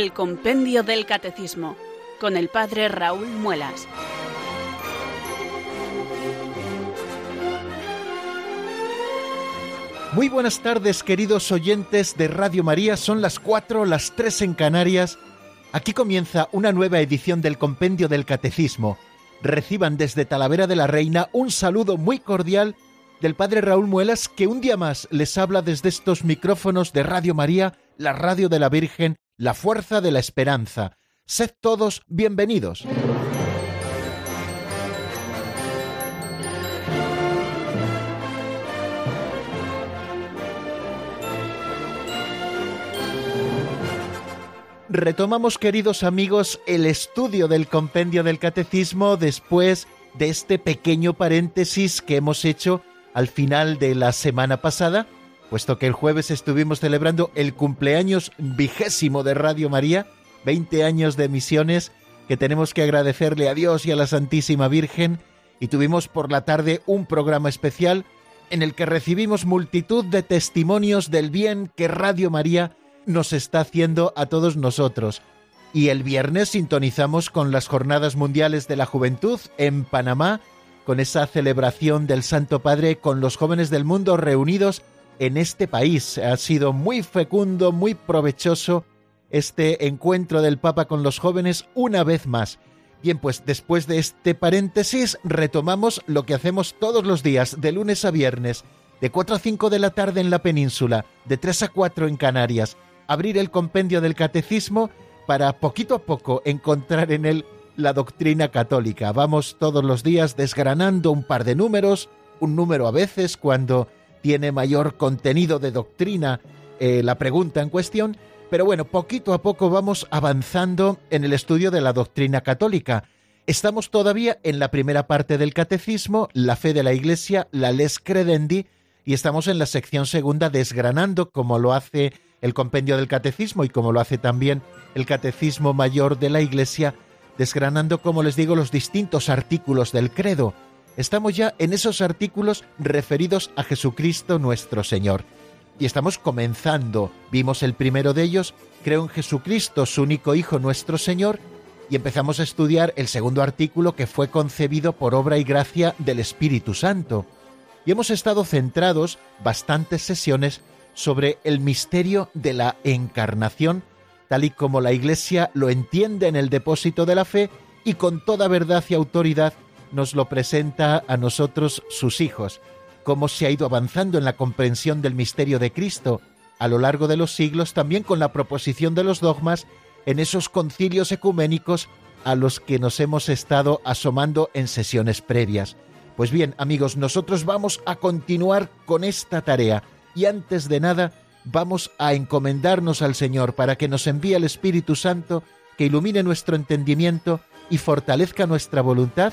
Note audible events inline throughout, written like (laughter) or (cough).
el Compendio del Catecismo con el Padre Raúl Muelas. Muy buenas tardes queridos oyentes de Radio María, son las 4, las 3 en Canarias. Aquí comienza una nueva edición del Compendio del Catecismo. Reciban desde Talavera de la Reina un saludo muy cordial del Padre Raúl Muelas que un día más les habla desde estos micrófonos de Radio María, la radio de la Virgen, la fuerza de la esperanza. Sed todos bienvenidos. Retomamos, queridos amigos, el estudio del compendio del catecismo después de este pequeño paréntesis que hemos hecho al final de la semana pasada, puesto que el jueves estuvimos celebrando el cumpleaños vigésimo de Radio María, 20 años de misiones que tenemos que agradecerle a Dios y a la Santísima Virgen, y tuvimos por la tarde un programa especial en el que recibimos multitud de testimonios del bien que Radio María nos está haciendo a todos nosotros. Y el viernes sintonizamos con las Jornadas Mundiales de la Juventud en Panamá, con esa celebración del Santo Padre con los jóvenes del mundo reunidos en este país. Ha sido muy fecundo, muy provechoso este encuentro del Papa con los jóvenes una vez más. Bien, pues después de este paréntesis retomamos lo que hacemos todos los días, de lunes a viernes, de 4 a 5 de la tarde en la península, de 3 a 4 en Canarias, abrir el compendio del catecismo para poquito a poco encontrar en él la doctrina católica. Vamos todos los días desgranando un par de números, un número a veces cuando tiene mayor contenido de doctrina eh, la pregunta en cuestión, pero bueno, poquito a poco vamos avanzando en el estudio de la doctrina católica. Estamos todavía en la primera parte del catecismo, la fe de la Iglesia, la les credendi, y estamos en la sección segunda desgranando, como lo hace el compendio del catecismo y como lo hace también el catecismo mayor de la Iglesia, desgranando, como les digo, los distintos artículos del credo. Estamos ya en esos artículos referidos a Jesucristo nuestro Señor. Y estamos comenzando. Vimos el primero de ellos, creo en Jesucristo, su único Hijo nuestro Señor, y empezamos a estudiar el segundo artículo que fue concebido por obra y gracia del Espíritu Santo. Y hemos estado centrados bastantes sesiones sobre el misterio de la encarnación, tal y como la Iglesia lo entiende en el depósito de la fe y con toda verdad y autoridad nos lo presenta a nosotros sus hijos, cómo se ha ido avanzando en la comprensión del misterio de Cristo a lo largo de los siglos, también con la proposición de los dogmas en esos concilios ecuménicos a los que nos hemos estado asomando en sesiones previas. Pues bien, amigos, nosotros vamos a continuar con esta tarea y antes de nada vamos a encomendarnos al Señor para que nos envíe el Espíritu Santo que ilumine nuestro entendimiento y fortalezca nuestra voluntad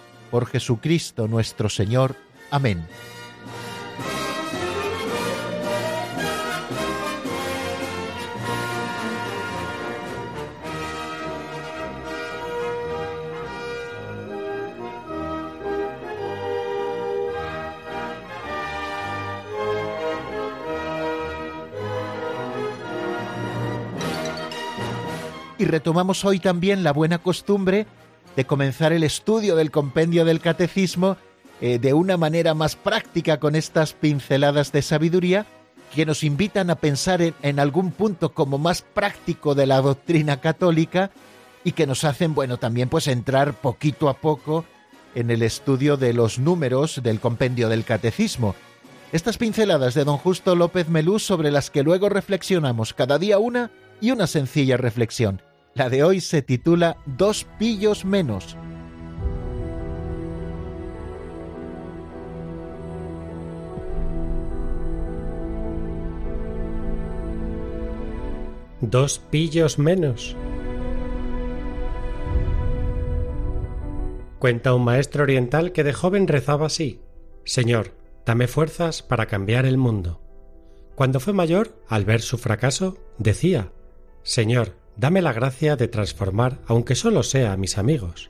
Por Jesucristo nuestro Señor. Amén. y retomamos hoy también la buena costumbre de comenzar el estudio del compendio del catecismo eh, de una manera más práctica con estas pinceladas de sabiduría que nos invitan a pensar en, algún punto como más práctico de la doctrina católica y que nos hacen, bueno, también pues entrar poquito a poco en el estudio de los números del compendio del catecismo. Estas pinceladas de don Justo López Melú sobre las que luego reflexionamos cada día una y una sencilla reflexión. La de hoy se titula Dos pillos menos. Dos pillos menos. Cuenta un maestro oriental que de joven rezaba así Señor, dame fuerzas para cambiar el mundo. Cuando fue mayor, al ver su fracaso, decía Señor, dame la gracia de transformar, aunque solo sea a mis amigos.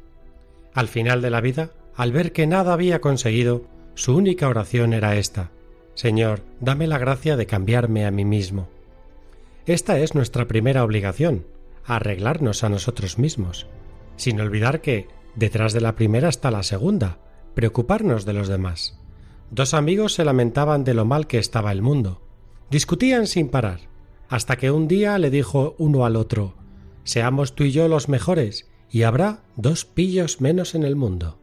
Al final de la vida, al ver que nada había conseguido, su única oración era esta Señor, dame la gracia de cambiarme a mí mismo. Esta es nuestra primera obligación, arreglarnos a nosotros mismos, sin olvidar que Detrás de la primera está la segunda, preocuparnos de los demás. Dos amigos se lamentaban de lo mal que estaba el mundo. Discutían sin parar, hasta que un día le dijo uno al otro Seamos tú y yo los mejores, y habrá dos pillos menos en el mundo.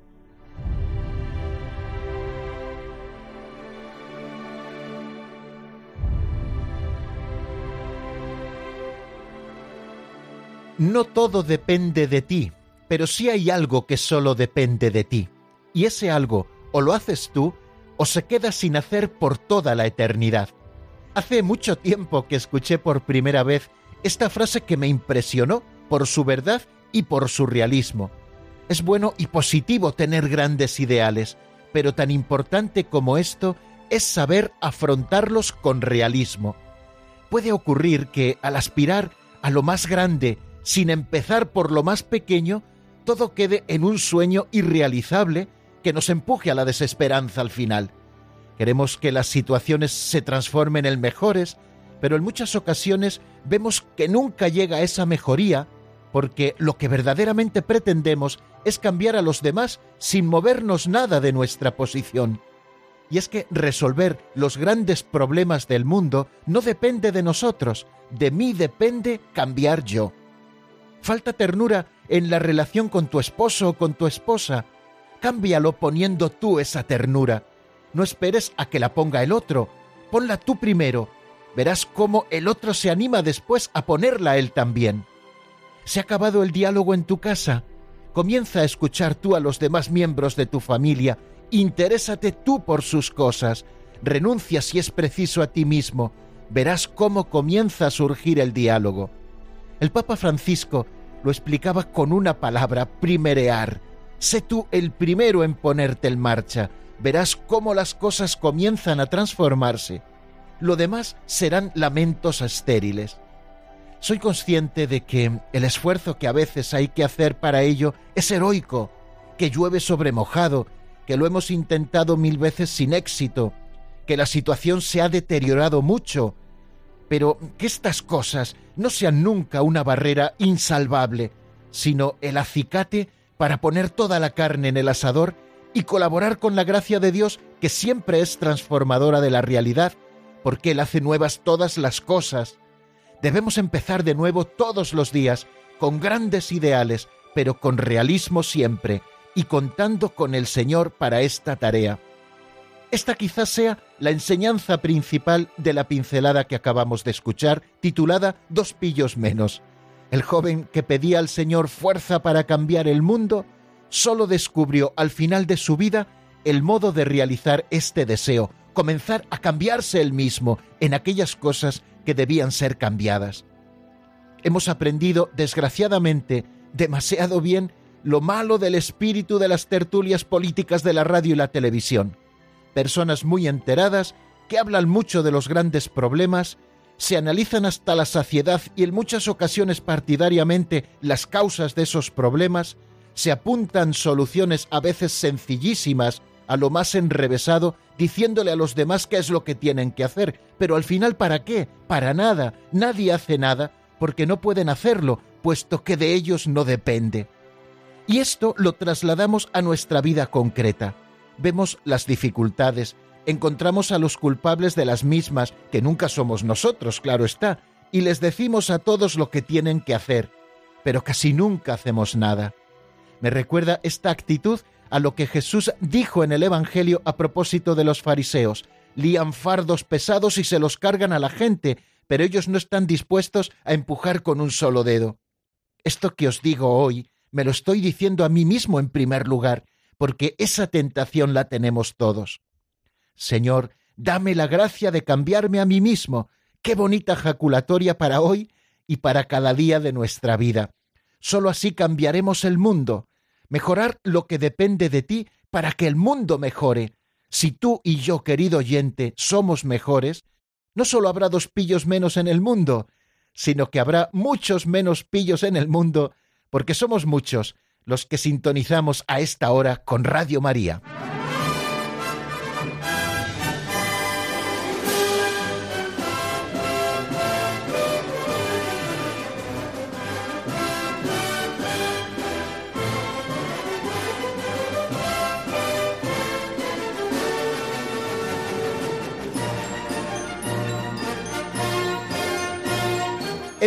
No todo depende de ti, pero sí hay algo que solo depende de ti. Y ese algo o lo haces tú o se queda sin hacer por toda la eternidad. Hace mucho tiempo que escuché por primera vez esta frase que me impresionó por su verdad y por su realismo. Es bueno y positivo tener grandes ideales, pero tan importante como esto es saber afrontarlos con realismo. Puede ocurrir que al aspirar a lo más grande sin empezar por lo más pequeño, todo quede en un sueño irrealizable que nos empuje a la desesperanza al final. Queremos que las situaciones se transformen en mejores, pero en muchas ocasiones vemos que nunca llega esa mejoría porque lo que verdaderamente pretendemos es cambiar a los demás sin movernos nada de nuestra posición. Y es que resolver los grandes problemas del mundo no depende de nosotros, de mí depende cambiar yo. Falta ternura en la relación con tu esposo o con tu esposa. Cámbialo poniendo tú esa ternura. No esperes a que la ponga el otro. Ponla tú primero. Verás cómo el otro se anima después a ponerla él también. ¿Se ha acabado el diálogo en tu casa? Comienza a escuchar tú a los demás miembros de tu familia. Interésate tú por sus cosas. Renuncia si es preciso a ti mismo. Verás cómo comienza a surgir el diálogo. El Papa Francisco lo explicaba con una palabra, primerear. Sé tú el primero en ponerte en marcha. Verás cómo las cosas comienzan a transformarse. Lo demás serán lamentos estériles. Soy consciente de que el esfuerzo que a veces hay que hacer para ello es heroico, que llueve sobre mojado, que lo hemos intentado mil veces sin éxito, que la situación se ha deteriorado mucho, pero que estas cosas no sean nunca una barrera insalvable, sino el acicate para poner toda la carne en el asador y colaborar con la gracia de Dios que siempre es transformadora de la realidad, porque Él hace nuevas todas las cosas. Debemos empezar de nuevo todos los días, con grandes ideales, pero con realismo siempre, y contando con el Señor para esta tarea. Esta quizás sea la enseñanza principal de la pincelada que acabamos de escuchar, titulada Dos pillos menos. El joven que pedía al Señor fuerza para cambiar el mundo, solo descubrió al final de su vida el modo de realizar este deseo, comenzar a cambiarse él mismo en aquellas cosas que debían ser cambiadas. Hemos aprendido, desgraciadamente, demasiado bien lo malo del espíritu de las tertulias políticas de la radio y la televisión personas muy enteradas que hablan mucho de los grandes problemas, se analizan hasta la saciedad y en muchas ocasiones partidariamente las causas de esos problemas, se apuntan soluciones a veces sencillísimas a lo más enrevesado, diciéndole a los demás qué es lo que tienen que hacer, pero al final ¿para qué? Para nada, nadie hace nada porque no pueden hacerlo, puesto que de ellos no depende. Y esto lo trasladamos a nuestra vida concreta vemos las dificultades, encontramos a los culpables de las mismas, que nunca somos nosotros, claro está, y les decimos a todos lo que tienen que hacer, pero casi nunca hacemos nada. Me recuerda esta actitud a lo que Jesús dijo en el Evangelio a propósito de los fariseos. Lían fardos pesados y se los cargan a la gente, pero ellos no están dispuestos a empujar con un solo dedo. Esto que os digo hoy, me lo estoy diciendo a mí mismo en primer lugar, porque esa tentación la tenemos todos. Señor, dame la gracia de cambiarme a mí mismo. Qué bonita jaculatoria para hoy y para cada día de nuestra vida. Solo así cambiaremos el mundo. Mejorar lo que depende de ti para que el mundo mejore. Si tú y yo, querido oyente, somos mejores, no solo habrá dos pillos menos en el mundo, sino que habrá muchos menos pillos en el mundo, porque somos muchos los que sintonizamos a esta hora con Radio María.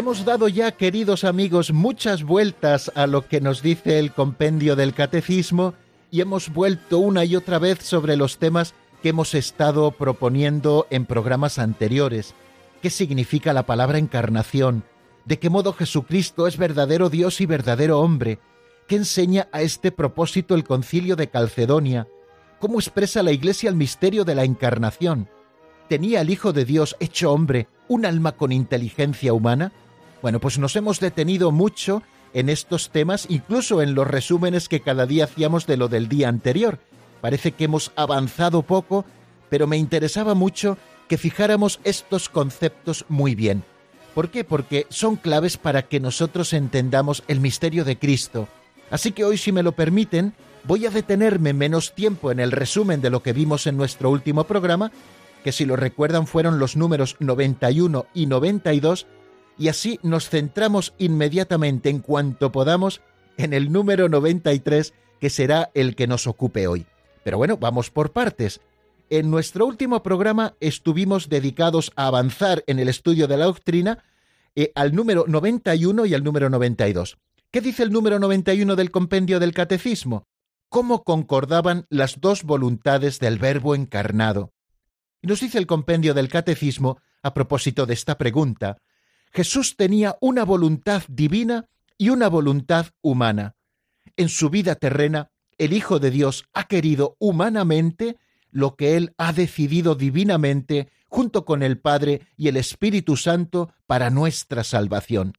Hemos dado ya, queridos amigos, muchas vueltas a lo que nos dice el compendio del catecismo y hemos vuelto una y otra vez sobre los temas que hemos estado proponiendo en programas anteriores. ¿Qué significa la palabra encarnación? ¿De qué modo Jesucristo es verdadero Dios y verdadero hombre? ¿Qué enseña a este propósito el concilio de Calcedonia? ¿Cómo expresa la Iglesia el misterio de la encarnación? ¿Tenía el Hijo de Dios hecho hombre un alma con inteligencia humana? Bueno, pues nos hemos detenido mucho en estos temas, incluso en los resúmenes que cada día hacíamos de lo del día anterior. Parece que hemos avanzado poco, pero me interesaba mucho que fijáramos estos conceptos muy bien. ¿Por qué? Porque son claves para que nosotros entendamos el misterio de Cristo. Así que hoy, si me lo permiten, voy a detenerme menos tiempo en el resumen de lo que vimos en nuestro último programa, que si lo recuerdan fueron los números 91 y 92, y así nos centramos inmediatamente en cuanto podamos en el número 93, que será el que nos ocupe hoy. Pero bueno, vamos por partes. En nuestro último programa estuvimos dedicados a avanzar en el estudio de la doctrina eh, al número 91 y al número 92. ¿Qué dice el número 91 del compendio del Catecismo? ¿Cómo concordaban las dos voluntades del Verbo encarnado? Y nos dice el compendio del Catecismo, a propósito de esta pregunta, Jesús tenía una voluntad divina y una voluntad humana. En su vida terrena, el Hijo de Dios ha querido humanamente lo que Él ha decidido divinamente junto con el Padre y el Espíritu Santo para nuestra salvación.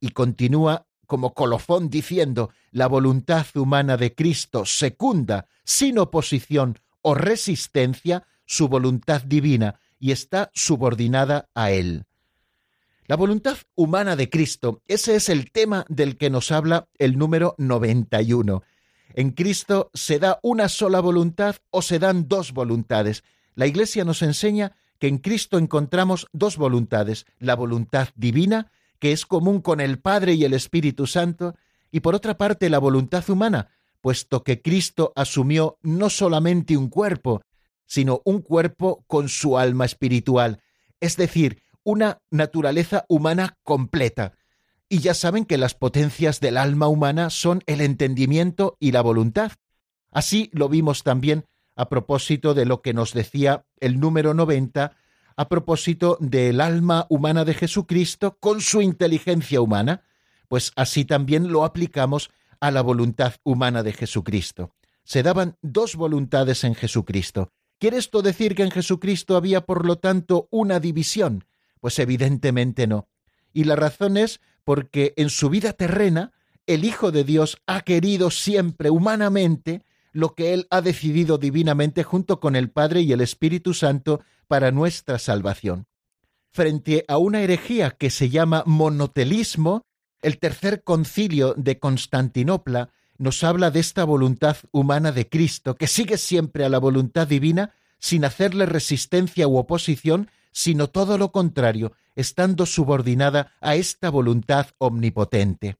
Y continúa como colofón diciendo, la voluntad humana de Cristo secunda, sin oposición o resistencia, su voluntad divina y está subordinada a Él. La voluntad humana de Cristo, ese es el tema del que nos habla el número 91. En Cristo se da una sola voluntad o se dan dos voluntades. La Iglesia nos enseña que en Cristo encontramos dos voluntades, la voluntad divina, que es común con el Padre y el Espíritu Santo, y por otra parte la voluntad humana, puesto que Cristo asumió no solamente un cuerpo, sino un cuerpo con su alma espiritual, es decir, una naturaleza humana completa. Y ya saben que las potencias del alma humana son el entendimiento y la voluntad. Así lo vimos también a propósito de lo que nos decía el número 90, a propósito del alma humana de Jesucristo con su inteligencia humana, pues así también lo aplicamos a la voluntad humana de Jesucristo. Se daban dos voluntades en Jesucristo. ¿Quiere esto decir que en Jesucristo había, por lo tanto, una división? Pues evidentemente no. Y la razón es porque en su vida terrena el Hijo de Dios ha querido siempre humanamente lo que Él ha decidido divinamente junto con el Padre y el Espíritu Santo para nuestra salvación. Frente a una herejía que se llama monotelismo, el tercer concilio de Constantinopla nos habla de esta voluntad humana de Cristo, que sigue siempre a la voluntad divina sin hacerle resistencia u oposición, sino todo lo contrario, estando subordinada a esta voluntad omnipotente.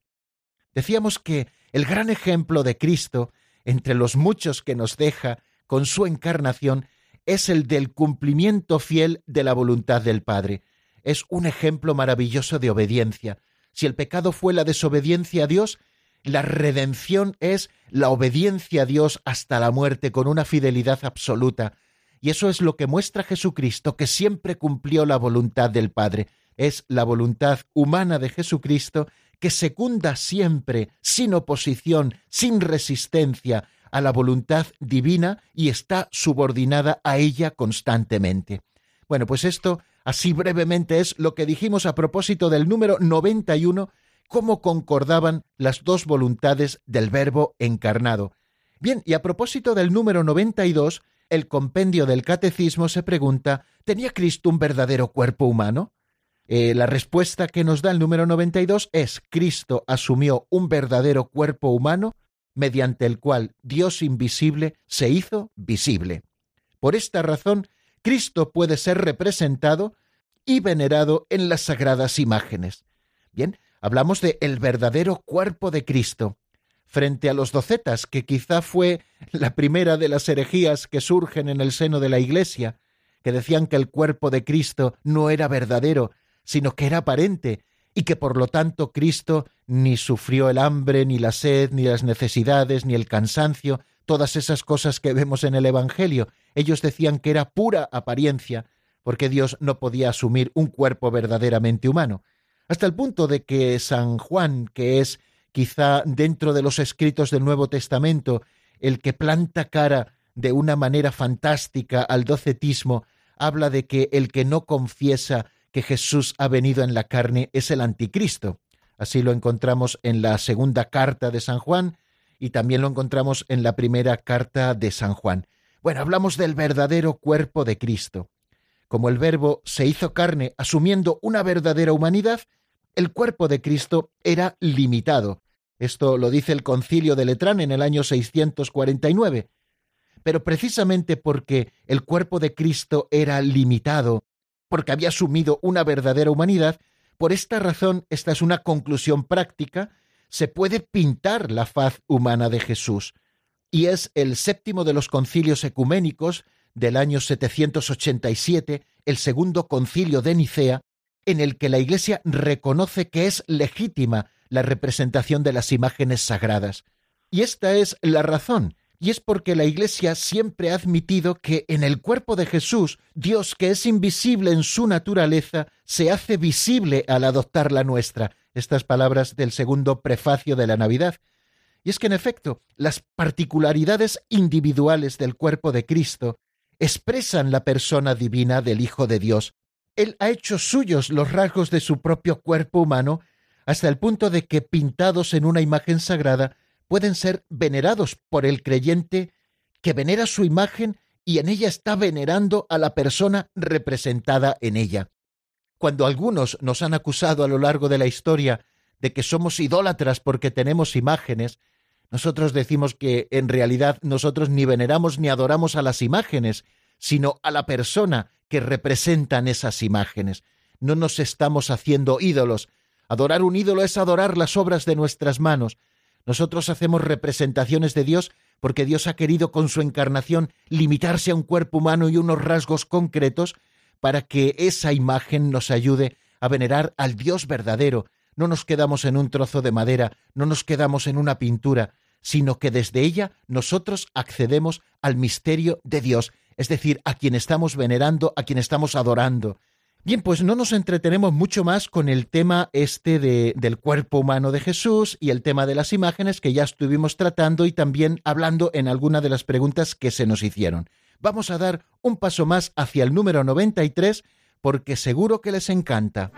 Decíamos que el gran ejemplo de Cristo, entre los muchos que nos deja con su encarnación, es el del cumplimiento fiel de la voluntad del Padre. Es un ejemplo maravilloso de obediencia. Si el pecado fue la desobediencia a Dios, la redención es la obediencia a Dios hasta la muerte con una fidelidad absoluta, y eso es lo que muestra Jesucristo, que siempre cumplió la voluntad del Padre. Es la voluntad humana de Jesucristo que secunda siempre, sin oposición, sin resistencia, a la voluntad divina y está subordinada a ella constantemente. Bueno, pues esto, así brevemente, es lo que dijimos a propósito del número 91, cómo concordaban las dos voluntades del Verbo encarnado. Bien, y a propósito del número 92, el compendio del Catecismo se pregunta, ¿tenía Cristo un verdadero cuerpo humano? Eh, la respuesta que nos da el número 92 es, Cristo asumió un verdadero cuerpo humano mediante el cual Dios invisible se hizo visible. Por esta razón, Cristo puede ser representado y venerado en las sagradas imágenes. Bien, hablamos de el verdadero cuerpo de Cristo. Frente a los docetas, que quizá fue la primera de las herejías que surgen en el seno de la Iglesia, que decían que el cuerpo de Cristo no era verdadero, sino que era aparente, y que por lo tanto Cristo ni sufrió el hambre, ni la sed, ni las necesidades, ni el cansancio, todas esas cosas que vemos en el Evangelio. Ellos decían que era pura apariencia, porque Dios no podía asumir un cuerpo verdaderamente humano, hasta el punto de que San Juan, que es quizá dentro de los escritos del Nuevo Testamento el que planta cara de una manera fantástica al docetismo, habla de que el que no confiesa que Jesús ha venido en la carne es el anticristo. Así lo encontramos en la segunda carta de San Juan y también lo encontramos en la primera carta de San Juan. Bueno, hablamos del verdadero cuerpo de Cristo. Como el Verbo se hizo carne asumiendo una verdadera humanidad, el cuerpo de Cristo era limitado. Esto lo dice el concilio de Letrán en el año 649. Pero precisamente porque el cuerpo de Cristo era limitado, porque había asumido una verdadera humanidad, por esta razón, esta es una conclusión práctica, se puede pintar la faz humana de Jesús. Y es el séptimo de los concilios ecuménicos del año 787, el segundo concilio de Nicea, en el que la Iglesia reconoce que es legítima la representación de las imágenes sagradas. Y esta es la razón, y es porque la Iglesia siempre ha admitido que en el cuerpo de Jesús, Dios que es invisible en su naturaleza, se hace visible al adoptar la nuestra. Estas palabras del segundo prefacio de la Navidad. Y es que en efecto, las particularidades individuales del cuerpo de Cristo expresan la persona divina del Hijo de Dios. Él ha hecho suyos los rasgos de su propio cuerpo humano hasta el punto de que pintados en una imagen sagrada pueden ser venerados por el creyente que venera su imagen y en ella está venerando a la persona representada en ella. Cuando algunos nos han acusado a lo largo de la historia de que somos idólatras porque tenemos imágenes, nosotros decimos que en realidad nosotros ni veneramos ni adoramos a las imágenes, sino a la persona que representan esas imágenes. No nos estamos haciendo ídolos. Adorar un ídolo es adorar las obras de nuestras manos. Nosotros hacemos representaciones de Dios porque Dios ha querido con su encarnación limitarse a un cuerpo humano y unos rasgos concretos para que esa imagen nos ayude a venerar al Dios verdadero. No nos quedamos en un trozo de madera, no nos quedamos en una pintura, sino que desde ella nosotros accedemos al misterio de Dios, es decir, a quien estamos venerando, a quien estamos adorando. Bien, pues no nos entretenemos mucho más con el tema este de, del cuerpo humano de Jesús y el tema de las imágenes que ya estuvimos tratando y también hablando en alguna de las preguntas que se nos hicieron. Vamos a dar un paso más hacia el número 93 porque seguro que les encanta.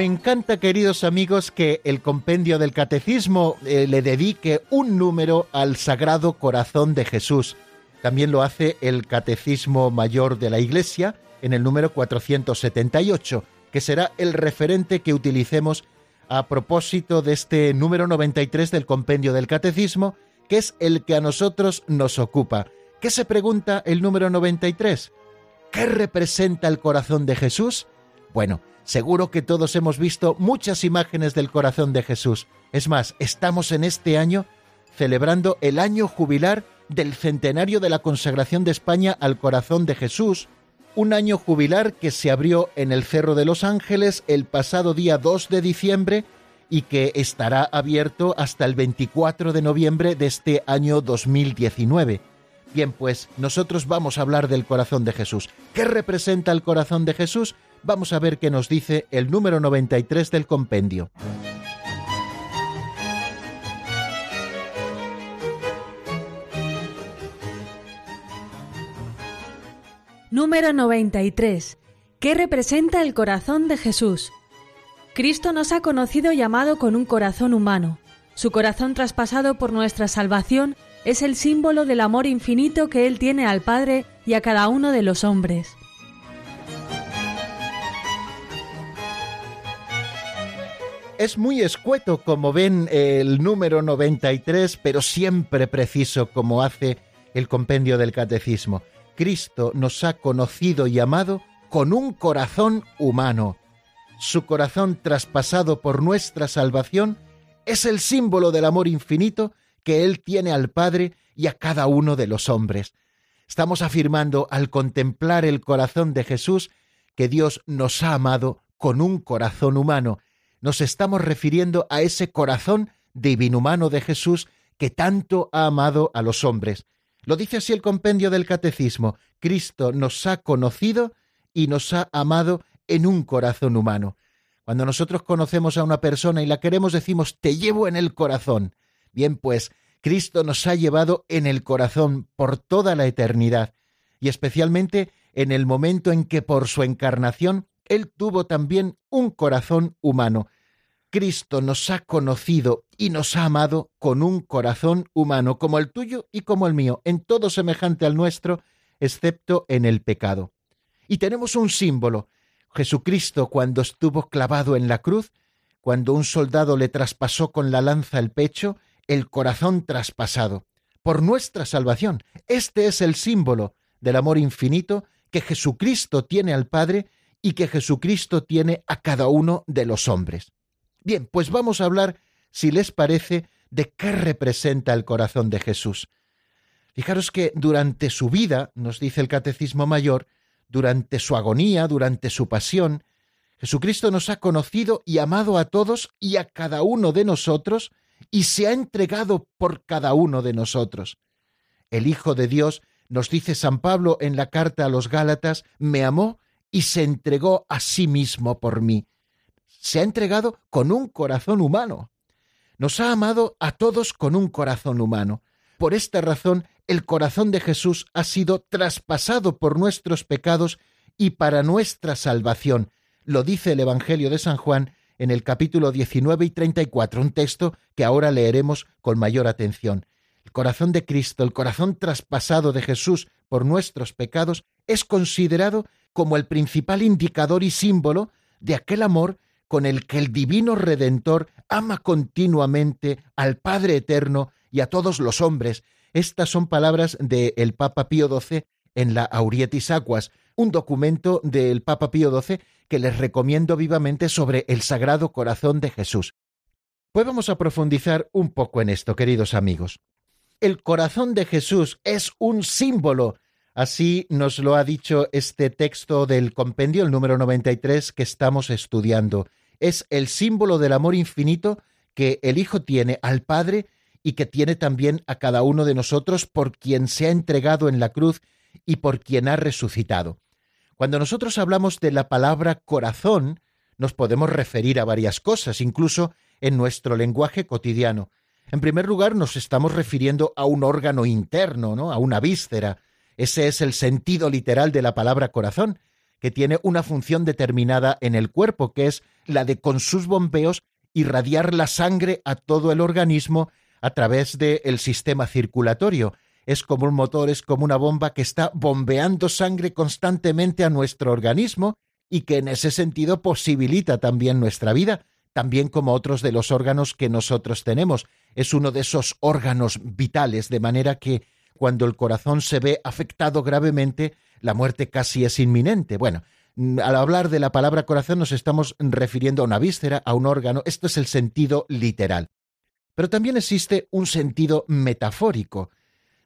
Me encanta, queridos amigos, que el compendio del catecismo eh, le dedique un número al Sagrado Corazón de Jesús. También lo hace el Catecismo Mayor de la Iglesia en el número 478, que será el referente que utilicemos a propósito de este número 93 del compendio del catecismo, que es el que a nosotros nos ocupa. ¿Qué se pregunta el número 93? ¿Qué representa el corazón de Jesús? Bueno, Seguro que todos hemos visto muchas imágenes del corazón de Jesús. Es más, estamos en este año celebrando el año jubilar del centenario de la consagración de España al corazón de Jesús, un año jubilar que se abrió en el Cerro de los Ángeles el pasado día 2 de diciembre y que estará abierto hasta el 24 de noviembre de este año 2019. Bien, pues nosotros vamos a hablar del corazón de Jesús. ¿Qué representa el corazón de Jesús? Vamos a ver qué nos dice el número 93 del compendio. Número 93. ¿Qué representa el corazón de Jesús? Cristo nos ha conocido y amado con un corazón humano. Su corazón traspasado por nuestra salvación es el símbolo del amor infinito que Él tiene al Padre y a cada uno de los hombres. Es muy escueto, como ven, el número 93, pero siempre preciso, como hace el compendio del Catecismo. Cristo nos ha conocido y amado con un corazón humano. Su corazón traspasado por nuestra salvación es el símbolo del amor infinito que Él tiene al Padre y a cada uno de los hombres. Estamos afirmando al contemplar el corazón de Jesús que Dios nos ha amado con un corazón humano. Nos estamos refiriendo a ese corazón divinhumano de Jesús que tanto ha amado a los hombres. Lo dice así el compendio del Catecismo. Cristo nos ha conocido y nos ha amado en un corazón humano. Cuando nosotros conocemos a una persona y la queremos decimos, te llevo en el corazón. Bien, pues Cristo nos ha llevado en el corazón por toda la eternidad, y especialmente en el momento en que por su encarnación Él tuvo también un corazón humano. Cristo nos ha conocido y nos ha amado con un corazón humano, como el tuyo y como el mío, en todo semejante al nuestro, excepto en el pecado. Y tenemos un símbolo. Jesucristo cuando estuvo clavado en la cruz, cuando un soldado le traspasó con la lanza el pecho, el corazón traspasado, por nuestra salvación. Este es el símbolo del amor infinito que Jesucristo tiene al Padre y que Jesucristo tiene a cada uno de los hombres. Bien, pues vamos a hablar, si les parece, de qué representa el corazón de Jesús. Fijaros que durante su vida, nos dice el Catecismo Mayor, durante su agonía, durante su pasión, Jesucristo nos ha conocido y amado a todos y a cada uno de nosotros y se ha entregado por cada uno de nosotros. El Hijo de Dios, nos dice San Pablo en la carta a los Gálatas, me amó y se entregó a sí mismo por mí. Se ha entregado con un corazón humano. Nos ha amado a todos con un corazón humano. Por esta razón, el corazón de Jesús ha sido traspasado por nuestros pecados y para nuestra salvación. Lo dice el Evangelio de San Juan en el capítulo 19 y 34, un texto que ahora leeremos con mayor atención. El corazón de Cristo, el corazón traspasado de Jesús por nuestros pecados, es considerado como el principal indicador y símbolo de aquel amor con el que el divino Redentor ama continuamente al Padre Eterno y a todos los hombres. Estas son palabras del Papa Pío XII en la Aurietis Aquas, un documento del Papa Pío XII que les recomiendo vivamente sobre el Sagrado Corazón de Jesús. Pues vamos a profundizar un poco en esto, queridos amigos. El corazón de Jesús es un símbolo. Así nos lo ha dicho este texto del compendio, el número 93, que estamos estudiando. Es el símbolo del amor infinito que el Hijo tiene al Padre y que tiene también a cada uno de nosotros por quien se ha entregado en la cruz y por quien ha resucitado. Cuando nosotros hablamos de la palabra corazón, nos podemos referir a varias cosas, incluso en nuestro lenguaje cotidiano. En primer lugar, nos estamos refiriendo a un órgano interno, ¿no? a una víscera. Ese es el sentido literal de la palabra corazón, que tiene una función determinada en el cuerpo, que es la de con sus bombeos irradiar la sangre a todo el organismo a través del sistema circulatorio, es como un motor, es como una bomba que está bombeando sangre constantemente a nuestro organismo y que en ese sentido posibilita también nuestra vida, también como otros de los órganos que nosotros tenemos. Es uno de esos órganos vitales, de manera que cuando el corazón se ve afectado gravemente, la muerte casi es inminente. Bueno, al hablar de la palabra corazón nos estamos refiriendo a una víscera, a un órgano, esto es el sentido literal. Pero también existe un sentido metafórico,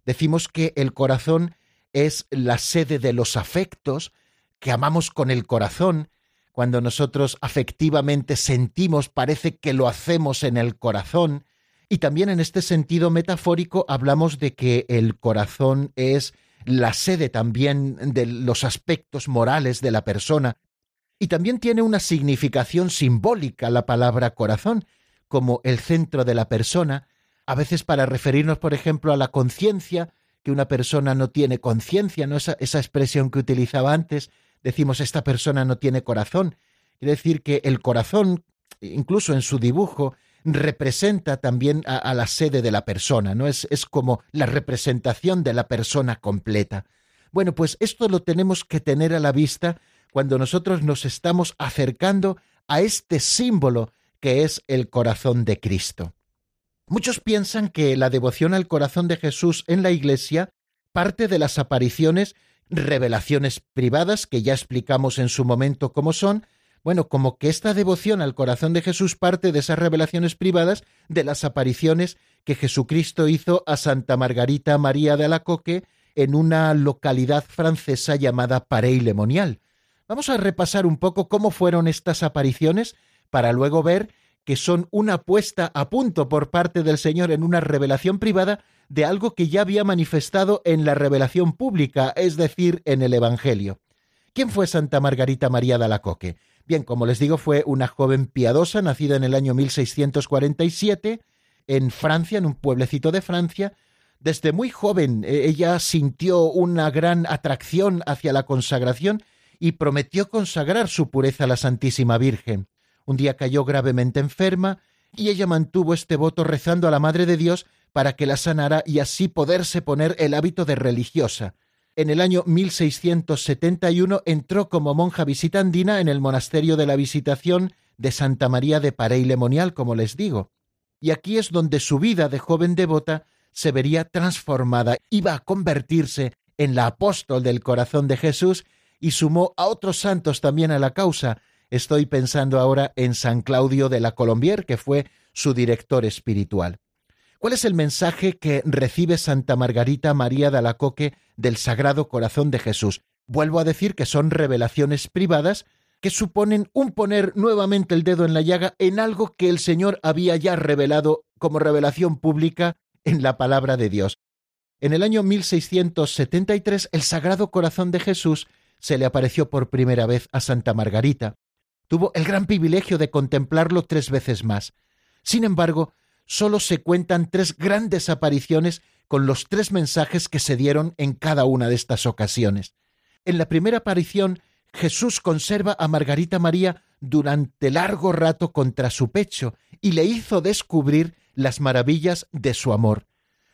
decimos que el corazón es la sede de los afectos, que amamos con el corazón, cuando nosotros afectivamente sentimos, parece que lo hacemos en el corazón, Y también en este sentido metafórico hablamos de que el corazón es la sede también de los aspectos morales de la persona. Y también tiene una significación simbólica la palabra corazón, como el centro de la persona, a veces para referirnos, por ejemplo, a la conciencia, que una persona no tiene conciencia, ¿no? Esa, esa expresión que utilizaba antes, decimos esta persona no tiene corazón. Quiere decir que el corazón, incluso en su dibujo, representa también a, la sede de la persona, ¿no? Es, es como la representación de la persona completa. Bueno, pues esto lo tenemos que tener a la vista cuando nosotros nos estamos acercando a este símbolo que es el corazón de Cristo. Muchos piensan que la devoción al corazón de Jesús en la Iglesia parte de las apariciones, revelaciones privadas, que ya explicamos en su momento cómo son, bueno, como que esta devoción al corazón de Jesús parte de esas revelaciones privadas, de las apariciones que Jesucristo hizo a Santa Margarita María de Alacoque en una localidad francesa llamada Parey-le-Monial. Vamos a repasar un poco cómo fueron estas apariciones para luego ver que son una puesta a punto por parte del Señor en una revelación privada de algo que ya había manifestado en la revelación pública, es decir, en el Evangelio. ¿Quién fue Santa Margarita María de Alacoque? Bien, como les digo, fue una joven piadosa nacida en el año 1647 en Francia, en un pueblecito de Francia. Desde muy joven eh, ella sintió una gran atracción hacia la consagración y prometió consagrar su pureza a la Santísima Virgen. Un día cayó gravemente enferma y ella mantuvo este voto rezando a la Madre de Dios para que la sanara y así poderse poner el hábito de religiosa. En el año 1671 entró como monja visitandina en el monasterio de la Visitación de Santa María de Parey Lemonial, como les digo. Y aquí es donde su vida de joven devota se vería transformada, iba a convertirse en la apóstol del corazón de Jesús y sumó a otros santos también a la causa, Estoy pensando ahora en San Claudio de la Colombier, que fue su director espiritual. ¿Cuál es el mensaje que recibe Santa Margarita María de Alacoque del Sagrado Corazón de Jesús? Vuelvo a decir que son revelaciones privadas que suponen un poner nuevamente el dedo en la llaga en algo que el Señor había ya revelado como revelación pública en la palabra de Dios. En el año 1673 el Sagrado Corazón de Jesús se le apareció por primera vez a Santa Margarita tuvo el gran privilegio de contemplarlo tres veces más. Sin embargo, sólo se cuentan tres grandes apariciones con los tres mensajes que se dieron en cada una de estas ocasiones. En la primera aparición, Jesús conserva a Margarita María durante largo rato contra su pecho y le hizo descubrir las maravillas de su amor.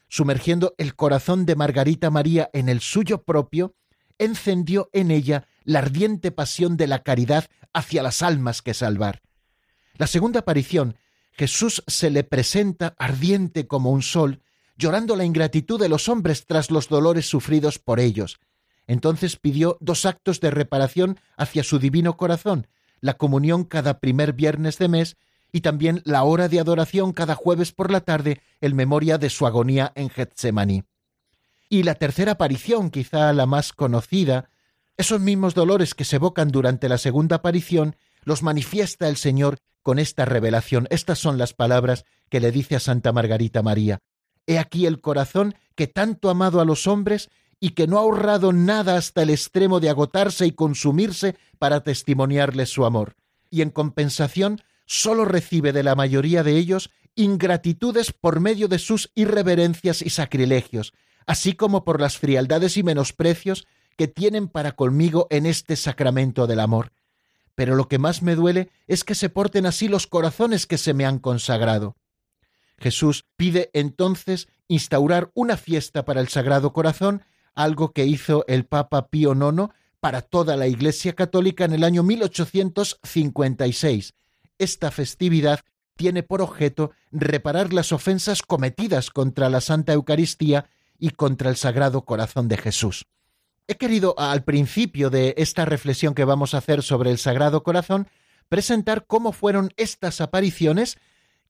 Sumergiendo el corazón de Margarita María en el suyo propio, encendió en ella la ardiente pasión de la caridad hacia las almas que salvar. La segunda aparición, Jesús se le presenta ardiente como un sol, llorando la ingratitud de los hombres tras los dolores sufridos por ellos. Entonces pidió dos actos de reparación hacia su divino corazón, la comunión cada primer viernes de mes y también la hora de adoración cada jueves por la tarde en memoria de su agonía en Getsemaní. Y la tercera aparición, quizá la más conocida, esos mismos dolores que se evocan durante la segunda aparición los manifiesta el Señor con esta revelación. Estas son las palabras que le dice a Santa Margarita María. He aquí el corazón que tanto ha amado a los hombres y que no ha ahorrado nada hasta el extremo de agotarse y consumirse para testimoniarles su amor. Y en compensación sólo recibe de la mayoría de ellos ingratitudes por medio de sus irreverencias y sacrilegios, así como por las frialdades y menosprecios que tienen para conmigo en este sacramento del amor. Pero lo que más me duele es que se porten así los corazones que se me han consagrado. Jesús pide entonces instaurar una fiesta para el Sagrado Corazón, algo que hizo el Papa Pío IX para toda la Iglesia Católica en el año 1856. Esta festividad tiene por objeto reparar las ofensas cometidas contra la Santa Eucaristía y contra el Sagrado Corazón de Jesús. He querido al principio de esta reflexión que vamos a hacer sobre el Sagrado Corazón presentar cómo fueron estas apariciones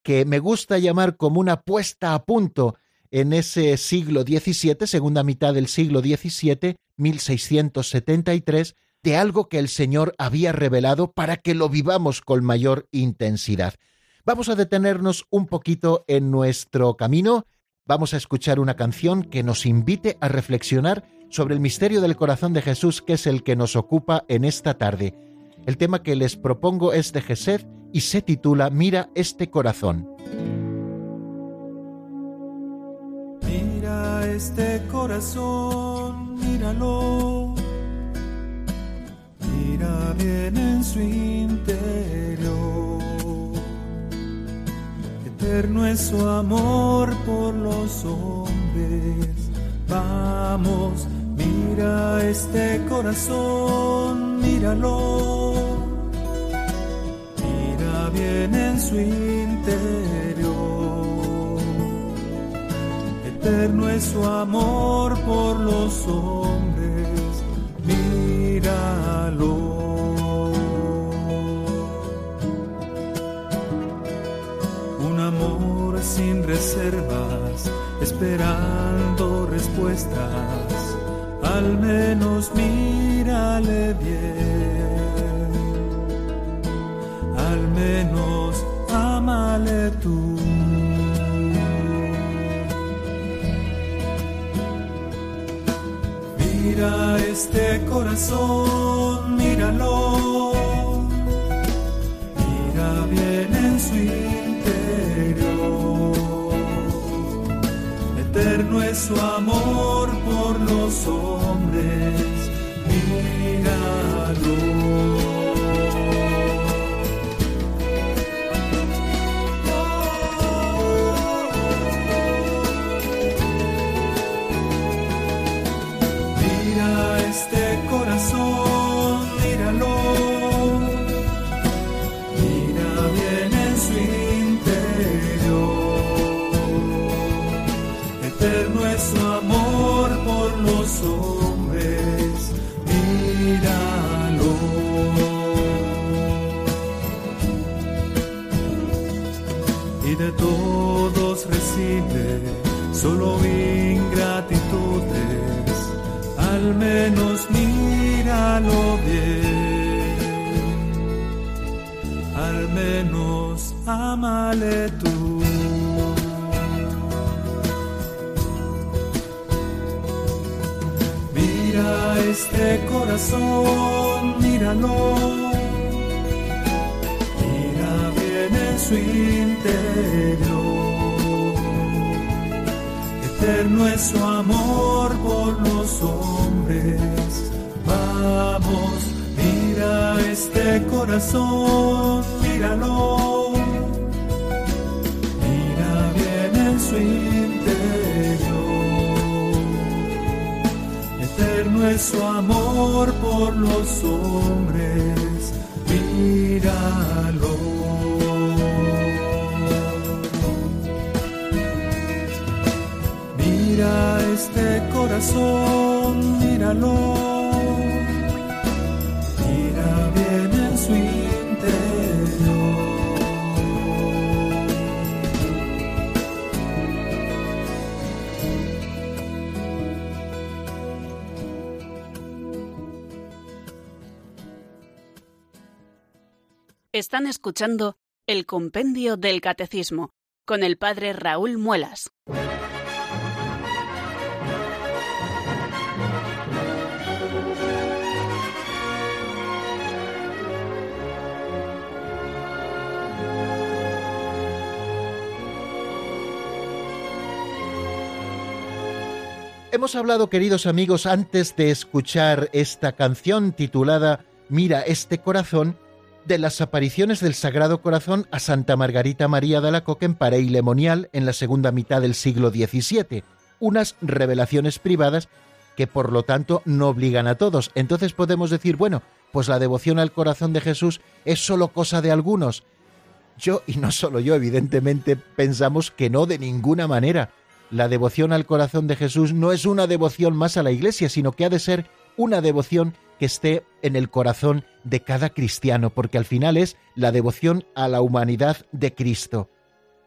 que me gusta llamar como una puesta a punto en ese siglo XVII, segunda mitad del siglo XVII, 1673, de algo que el Señor había revelado para que lo vivamos con mayor intensidad. Vamos a detenernos un poquito en nuestro camino, vamos a escuchar una canción que nos invite a reflexionar sobre el misterio del corazón de Jesús, que es el que nos ocupa en esta tarde. El tema que les propongo es de Gesed y se titula Mira este corazón. Mira este corazón, míralo. Mira bien en su interior. Eterno es su amor por los hombres. Vamos, mira este corazón, míralo. Mira bien en su interior eterno es su amor por los hombres, míralo. Sin reservas, esperando respuestas, al menos mírale bien, al menos amale tú. Mira este corazón, míralo. Mira bien en su interior. Eterno es su amor por los hombres. Están escuchando el Compendio del Catecismo con el Padre Raúl Muelas. Hemos hablado, queridos amigos, antes de escuchar esta canción titulada Mira este corazón, de las apariciones del Sagrado Corazón a Santa Margarita María de Alacoque en Parey Lemonial en la segunda mitad del siglo XVII, unas revelaciones privadas que por lo tanto no obligan a todos. Entonces podemos decir, bueno, pues la devoción al corazón de Jesús es solo cosa de algunos. Yo, y no solo yo, evidentemente, pensamos que no de ninguna manera. La devoción al corazón de Jesús no es una devoción más a la Iglesia, sino que ha de ser una devoción que esté en el corazón de cada cristiano, porque al final es la devoción a la humanidad de Cristo.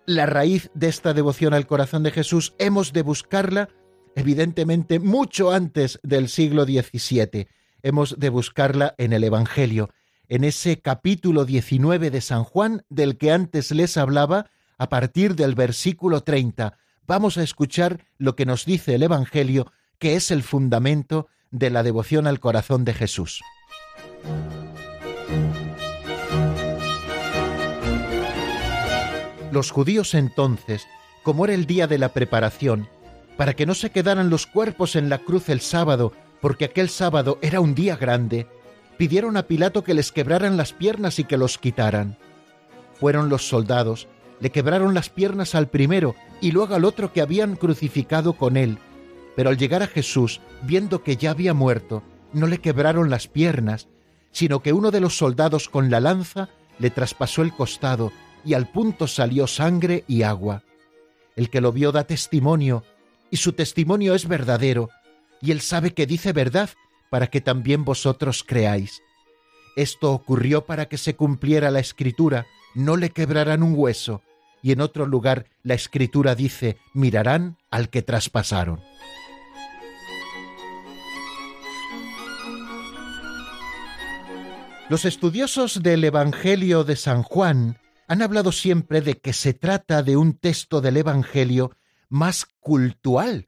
La raíz de esta devoción al corazón de Jesús hemos de buscarla, evidentemente, mucho antes del siglo XVII. Hemos de buscarla en el Evangelio, en ese capítulo 19 de San Juan del que antes les hablaba, a partir del versículo 30. Vamos a escuchar lo que nos dice el Evangelio, que es el fundamento de la devoción al corazón de Jesús. Los judíos entonces, como era el día de la preparación, para que no se quedaran los cuerpos en la cruz el sábado, porque aquel sábado era un día grande, pidieron a Pilato que les quebraran las piernas y que los quitaran. Fueron los soldados, le quebraron las piernas al primero y luego al otro que habían crucificado con él. Pero al llegar a Jesús, viendo que ya había muerto, no le quebraron las piernas, sino que uno de los soldados con la lanza le traspasó el costado y al punto salió sangre y agua. El que lo vio da testimonio, y su testimonio es verdadero, y él sabe que dice verdad para que también vosotros creáis. Esto ocurrió para que se cumpliera la escritura, no le quebrarán un hueso, y en otro lugar la escritura dice, mirarán al que traspasaron. Los estudiosos del Evangelio de San Juan han hablado siempre de que se trata de un texto del Evangelio más cultural.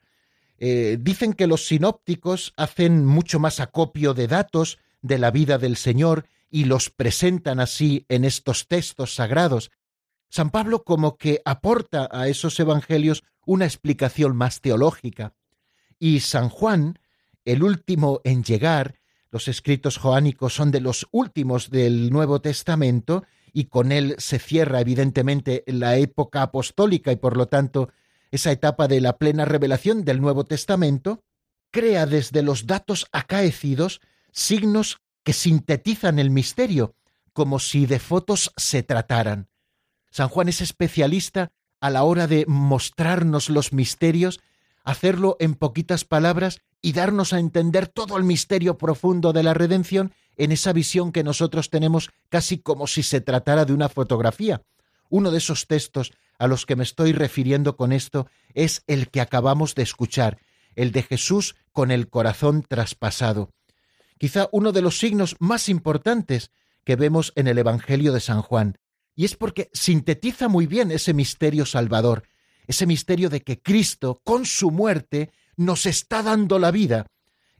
Eh, dicen que los sinópticos hacen mucho más acopio de datos de la vida del Señor y los presentan así en estos textos sagrados. San Pablo como que aporta a esos evangelios una explicación más teológica. Y San Juan, el último en llegar, los escritos joánicos son de los últimos del Nuevo Testamento, y con él se cierra evidentemente la época apostólica y por lo tanto esa etapa de la plena revelación del Nuevo Testamento, crea desde los datos acaecidos signos que sintetizan el misterio, como si de fotos se trataran. San Juan es especialista a la hora de mostrarnos los misterios, hacerlo en poquitas palabras y darnos a entender todo el misterio profundo de la redención en esa visión que nosotros tenemos casi como si se tratara de una fotografía. Uno de esos textos a los que me estoy refiriendo con esto es el que acabamos de escuchar, el de Jesús con el corazón traspasado. Quizá uno de los signos más importantes que vemos en el Evangelio de San Juan, y es porque sintetiza muy bien ese misterio salvador, ese misterio de que Cristo, con su muerte, nos está dando la vida,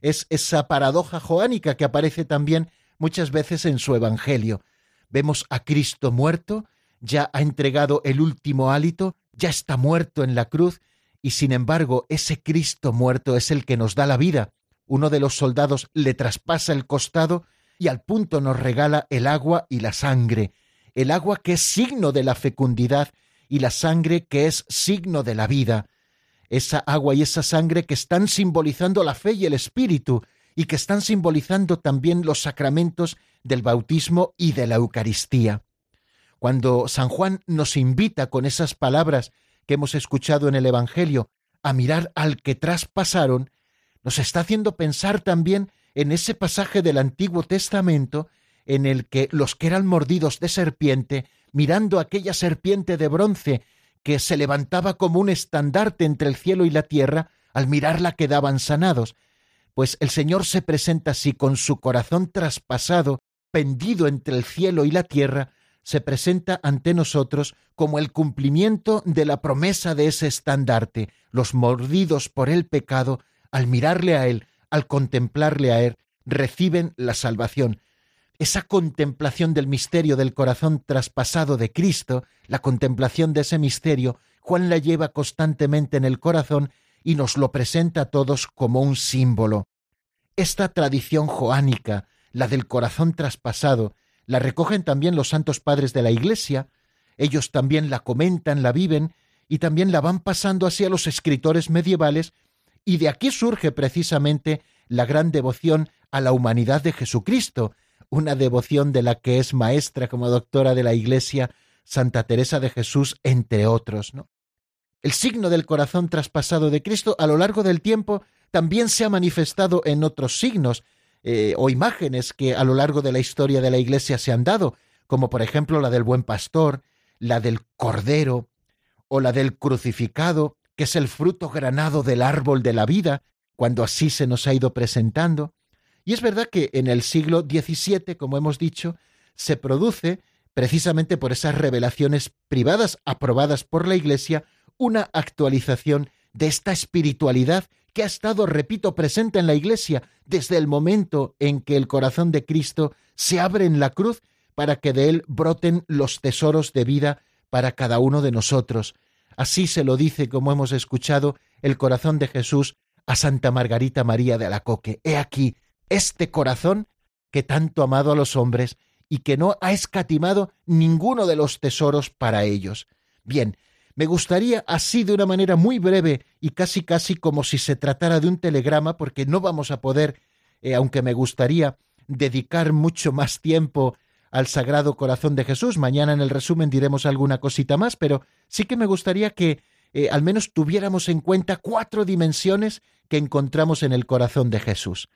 es esa paradoja joánica que aparece también muchas veces en su Evangelio. Vemos a Cristo muerto, ya ha entregado el último hálito, ya está muerto en la cruz, y sin embargo ese Cristo muerto es el que nos da la vida. Uno de los soldados le traspasa el costado y al punto nos regala el agua y la sangre, el agua que es signo de la fecundidad y la sangre que es signo de la vida esa agua y esa sangre que están simbolizando la fe y el espíritu y que están simbolizando también los sacramentos del bautismo y de la Eucaristía. Cuando San Juan nos invita con esas palabras que hemos escuchado en el Evangelio a mirar al que traspasaron, nos está haciendo pensar también en ese pasaje del Antiguo Testamento en el que los que eran mordidos de serpiente, mirando aquella serpiente de bronce que se levantaba como un estandarte entre el cielo y la tierra, al mirarla quedaban sanados, pues el Señor se presenta así con su corazón traspasado, pendido entre el cielo y la tierra, se presenta ante nosotros como el cumplimiento de la promesa de ese estandarte. Los mordidos por el pecado, al mirarle a Él, al contemplarle a Él, reciben la salvación esa contemplación del misterio del corazón traspasado de Cristo, la contemplación de ese misterio, Juan la lleva constantemente en el corazón y nos lo presenta a todos como un símbolo. Esta tradición joánica, la del corazón traspasado, la recogen también los santos padres de la Iglesia, ellos también la comentan, la viven, y también la van pasando así a los escritores medievales, y de aquí surge precisamente la gran devoción a la humanidad de Jesucristo, una devoción de la que es maestra como doctora de la Iglesia Santa Teresa de Jesús, entre otros. ¿no? El signo del corazón traspasado de Cristo a lo largo del tiempo también se ha manifestado en otros signos eh, o imágenes que a lo largo de la historia de la Iglesia se han dado, como por ejemplo la del buen pastor, la del cordero o la del crucificado, que es el fruto granado del árbol de la vida, cuando así se nos ha ido presentando. Y es verdad que en el siglo XVII, como hemos dicho, se produce precisamente por esas revelaciones privadas aprobadas por la Iglesia, una actualización de esta espiritualidad que ha estado, repito, presente en la Iglesia desde el momento en que el corazón de Cristo se abre en la cruz para que de él broten los tesoros de vida para cada uno de nosotros. Así se lo dice, como hemos escuchado, el corazón de Jesús a Santa Margarita María de Alacoque. He aquí este corazón que tanto ha amado a los hombres y que no ha escatimado ninguno de los tesoros para ellos. Bien, me gustaría así de una manera muy breve y casi casi como si se tratara de un telegrama, porque no vamos a poder, eh, aunque me gustaría, dedicar mucho más tiempo al Sagrado Corazón de Jesús. Mañana en el resumen diremos alguna cosita más, pero sí que me gustaría que eh, al menos tuviéramos en cuenta cuatro dimensiones que encontramos en el corazón de Jesús.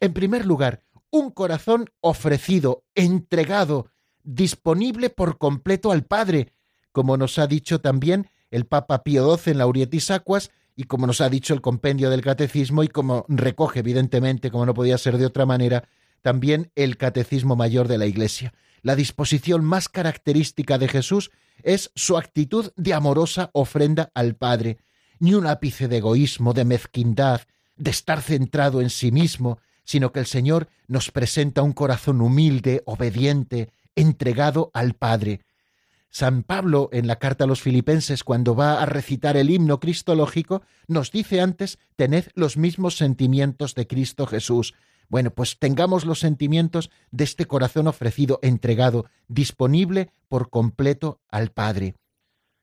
En primer lugar, un corazón ofrecido, entregado, disponible por completo al Padre, como nos ha dicho también el Papa Pío XII en Laurietis Aquas y como nos ha dicho el compendio del Catecismo y como recoge evidentemente, como no podía ser de otra manera, también el Catecismo Mayor de la Iglesia. La disposición más característica de Jesús es su actitud de amorosa ofrenda al Padre, ni un ápice de egoísmo, de mezquindad, de estar centrado en sí mismo, sino que el Señor nos presenta un corazón humilde, obediente, entregado al Padre. San Pablo, en la carta a los filipenses, cuando va a recitar el himno cristológico, nos dice antes, tened los mismos sentimientos de Cristo Jesús. Bueno, pues tengamos los sentimientos de este corazón ofrecido, entregado, disponible por completo al Padre.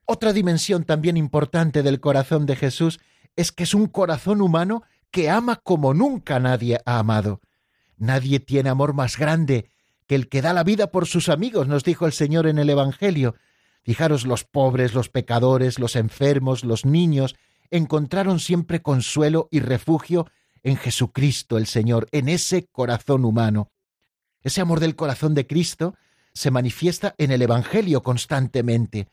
Otra dimensión también importante del corazón de Jesús es que es un corazón humano que ama como nunca nadie ha amado. Nadie tiene amor más grande que el que da la vida por sus amigos, nos dijo el Señor en el Evangelio. Fijaros, los pobres, los pecadores, los enfermos, los niños, encontraron siempre consuelo y refugio en Jesucristo el Señor, en ese corazón humano. Ese amor del corazón de Cristo se manifiesta en el Evangelio constantemente,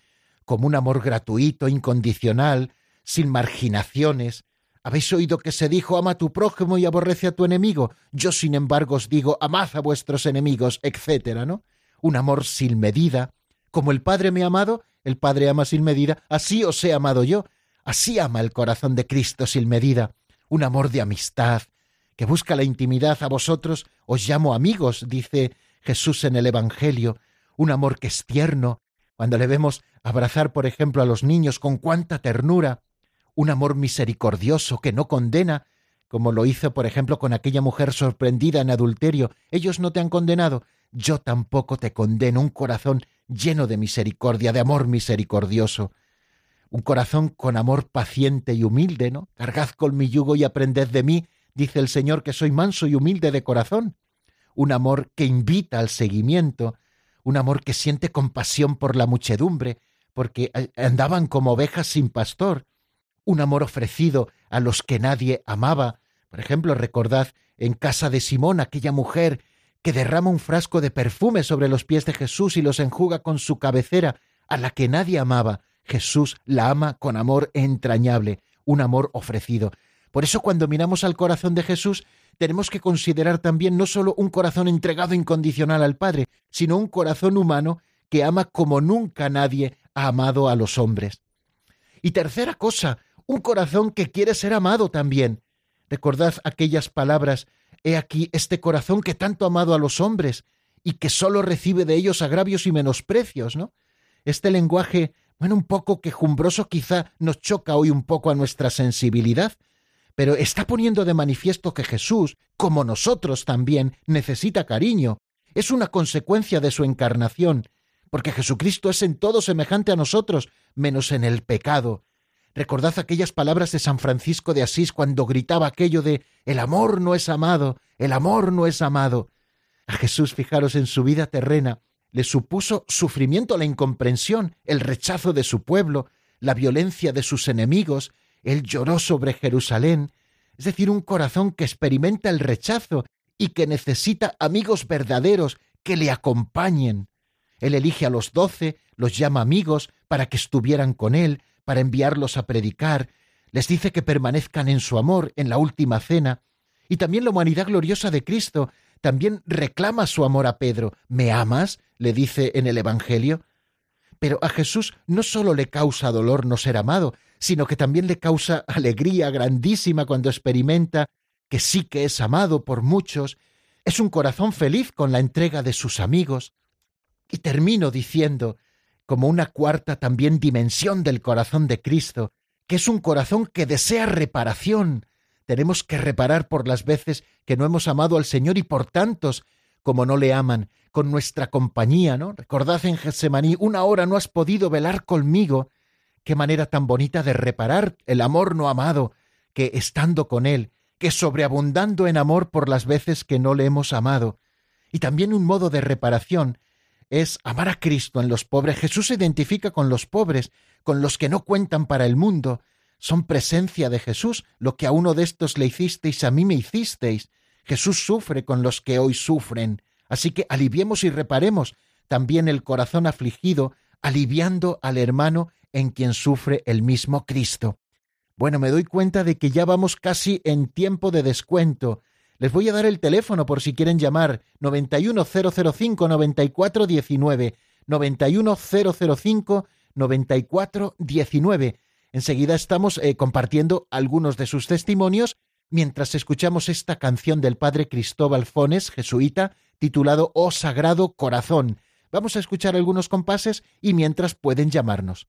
como un amor gratuito, incondicional, sin marginaciones, habéis oído que se dijo, ama a tu prójimo y aborrece a tu enemigo. Yo, sin embargo, os digo, amad a vuestros enemigos, etcétera, ¿no? Un amor sin medida. Como el Padre me ha amado, el Padre ama sin medida, así os he amado yo. Así ama el corazón de Cristo sin medida. Un amor de amistad, que busca la intimidad a vosotros, os llamo amigos, dice Jesús en el Evangelio. Un amor que es tierno. Cuando le vemos abrazar, por ejemplo, a los niños con cuánta ternura, un amor misericordioso que no condena, como lo hizo, por ejemplo, con aquella mujer sorprendida en adulterio. Ellos no te han condenado, yo tampoco te condeno, un corazón lleno de misericordia, de amor misericordioso. Un corazón con amor paciente y humilde, ¿no? Cargad con mi yugo y aprended de mí, dice el Señor, que soy manso y humilde de corazón. Un amor que invita al seguimiento, un amor que siente compasión por la muchedumbre, porque eh, andaban como ovejas sin pastor, un amor ofrecido a los que nadie amaba. Por ejemplo, recordad en casa de Simón aquella mujer que derrama un frasco de perfume sobre los pies de Jesús y los enjuga con su cabecera, a la que nadie amaba. Jesús la ama con amor entrañable, un amor ofrecido. Por eso cuando miramos al corazón de Jesús, tenemos que considerar también no solo un corazón entregado incondicional al Padre, sino un corazón humano que ama como nunca nadie ha amado a los hombres. Y tercera cosa, un corazón que quiere ser amado también. Recordad aquellas palabras, he aquí este corazón que tanto ha amado a los hombres y que sólo recibe de ellos agravios y menosprecios, ¿no? Este lenguaje, bueno, un poco quejumbroso quizá nos choca hoy un poco a nuestra sensibilidad, pero está poniendo de manifiesto que Jesús, como nosotros también, necesita cariño. Es una consecuencia de su encarnación, porque Jesucristo es en todo semejante a nosotros, menos en el pecado, Recordad aquellas palabras de San Francisco de Asís cuando gritaba aquello de el amor no es amado, el amor no es amado. A Jesús, fijaros, en su vida terrena, le supuso sufrimiento la incomprensión, el rechazo de su pueblo, la violencia de sus enemigos, él lloró sobre Jerusalén, es decir, un corazón que experimenta el rechazo y que necesita amigos verdaderos que le acompañen. Él elige a los doce, los llama amigos para que estuvieran con él, para enviarlos a predicar, les dice que permanezcan en su amor en la última cena, y también la humanidad gloriosa de Cristo también reclama su amor a Pedro. ¿Me amas? le dice en el Evangelio. Pero a Jesús no sólo le causa dolor no ser amado, sino que también le causa alegría grandísima cuando experimenta que sí que es amado por muchos, es un corazón feliz con la entrega de sus amigos. Y termino diciendo, como una cuarta también dimensión del corazón de Cristo, que es un corazón que desea reparación. Tenemos que reparar por las veces que no hemos amado al Señor y por tantos como no le aman, con nuestra compañía, ¿no? Recordad en Getsemaní, una hora no has podido velar conmigo. Qué manera tan bonita de reparar el amor no amado, que estando con Él, que sobreabundando en amor por las veces que no le hemos amado. Y también un modo de reparación es amar a Cristo en los pobres. Jesús se identifica con los pobres, con los que no cuentan para el mundo. Son presencia de Jesús, lo que a uno de estos le hicisteis, a mí me hicisteis. Jesús sufre con los que hoy sufren. Así que aliviemos y reparemos también el corazón afligido, aliviando al hermano en quien sufre el mismo Cristo. Bueno, me doy cuenta de que ya vamos casi en tiempo de descuento. Les voy a dar el teléfono por si quieren llamar 91005 9419 91005 9419. Enseguida estamos eh, compartiendo algunos de sus testimonios mientras escuchamos esta canción del padre Cristóbal Fones, jesuita, titulado Oh Sagrado Corazón. Vamos a escuchar algunos compases y mientras pueden llamarnos.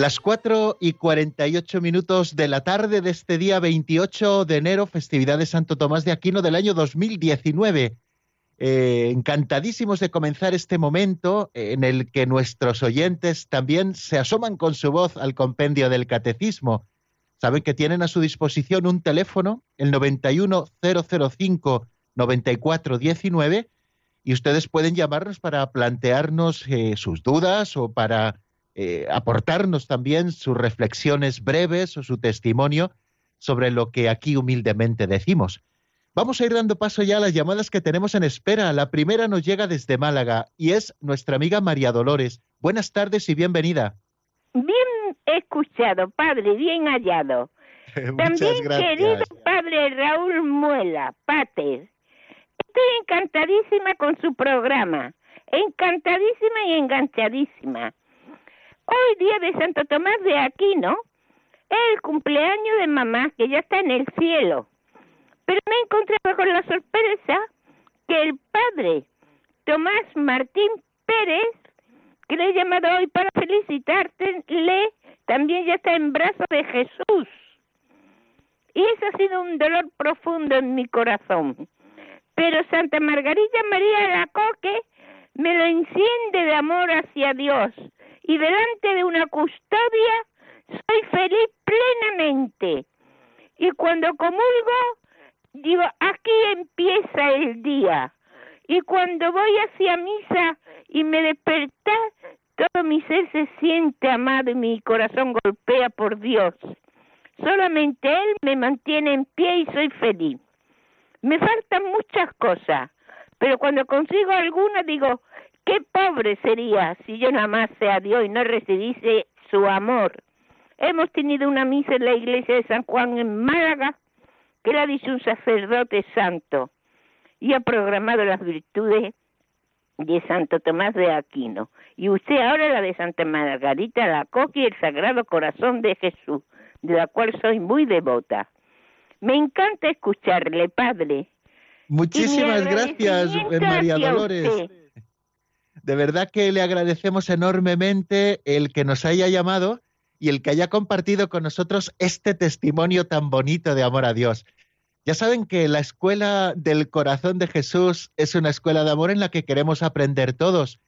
Las cuatro y cuarenta y ocho minutos de la tarde de este día 28 de enero, festividad de Santo Tomás de Aquino del año 2019. Eh, encantadísimos de comenzar este momento en el que nuestros oyentes también se asoman con su voz al compendio del catecismo. Saben que tienen a su disposición un teléfono, el 91005-9419, y ustedes pueden llamarnos para plantearnos eh, sus dudas o para eh, aportarnos también sus reflexiones breves o su testimonio sobre lo que aquí humildemente decimos. Vamos a ir dando paso ya a las llamadas que tenemos en espera. La primera nos llega desde Málaga y es nuestra amiga María Dolores. Buenas tardes y bienvenida. Bien escuchado, padre, bien hallado. (laughs) También querido padre Raúl Muela, Pater. Estoy encantadísima con su programa, encantadísima y enganchadísima. Hoy día de Santo Tomás de Aquino, el cumpleaños de mamá, que ya está en el cielo. Pero me he encontrado con la sorpresa que el padre Tomás Martín Pérez, que le he llamado hoy para felicitarte, le también ya está en brazos de Jesús. Y eso ha sido un dolor profundo en mi corazón. Pero Santa Margarita María de la Coque me lo enciende de amor hacia Dios. Y delante de una custodia soy feliz plenamente. Y cuando comulgo, digo, aquí empieza el día. Y cuando voy hacia misa y me desperta, todo mi ser se siente amado y mi corazón golpea por Dios. Solamente Él me mantiene en pie y soy feliz. Me faltan muchas cosas, pero cuando consigo alguna digo, qué pobre sería si yo no amase a Dios y no recibiese su amor. Hemos tenido una misa en la iglesia de San Juan en Málaga que la dice un sacerdote santo y ha programado las virtudes de Santo Tomás de Aquino. Y usted ahora la de Santa Margarita la Coque y el Sagrado Corazón de Jesús, de la cual soy muy devota. Me encanta escucharle, Padre. Muchísimas gracias, María Dolores. De verdad que le agradecemos enormemente el que nos haya llamado y el que haya compartido con nosotros este testimonio tan bonito de amor a Dios. Ya saben que la escuela del corazón de Jesús es una escuela de amor en la que queremos aprender todos.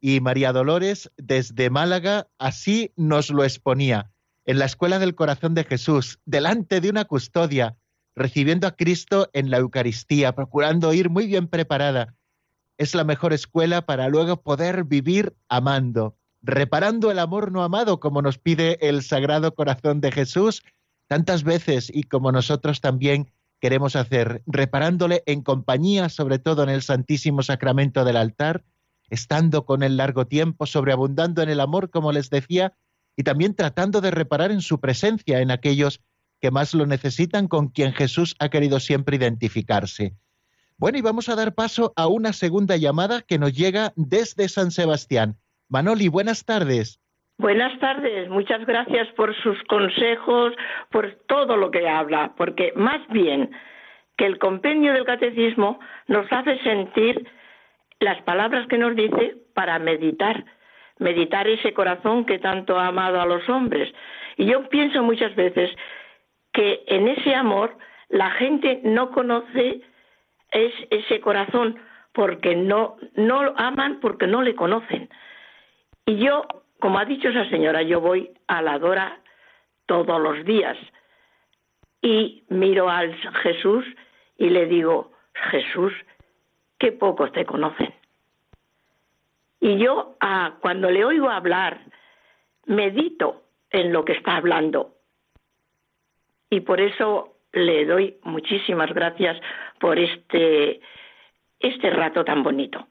Y María Dolores, desde Málaga, así nos lo exponía. En la escuela del corazón de Jesús, delante de una custodia, recibiendo a Cristo en la Eucaristía, procurando ir muy bien preparada. Es la mejor escuela para luego poder vivir amando reparando el amor no amado, como nos pide el Sagrado Corazón de Jesús tantas veces y como nosotros también queremos hacer, reparándole en compañía, sobre todo en el Santísimo Sacramento del altar, estando con él largo tiempo, sobreabundando en el amor, como les decía, y también tratando de reparar en su presencia en aquellos que más lo necesitan, con quien Jesús ha querido siempre identificarse. Bueno, y vamos a dar paso a una segunda llamada que nos llega desde San Sebastián. Manoli, buenas tardes. Buenas tardes, muchas gracias por sus consejos, por todo lo que habla, porque más bien que el compendio del catecismo nos hace sentir las palabras que nos dice para meditar, meditar ese corazón que tanto ha amado a los hombres. Y yo pienso muchas veces que en ese amor la gente no conoce ese corazón porque no, lo aman porque no le conocen. Y yo, como ha dicho esa señora, yo voy a la Dora todos los días y miro al Jesús y le digo, Jesús, qué pocos te conocen. Y yo cuando le oigo hablar, medito en lo que está hablando. Y por eso le doy muchísimas gracias por este, este rato tan bonito.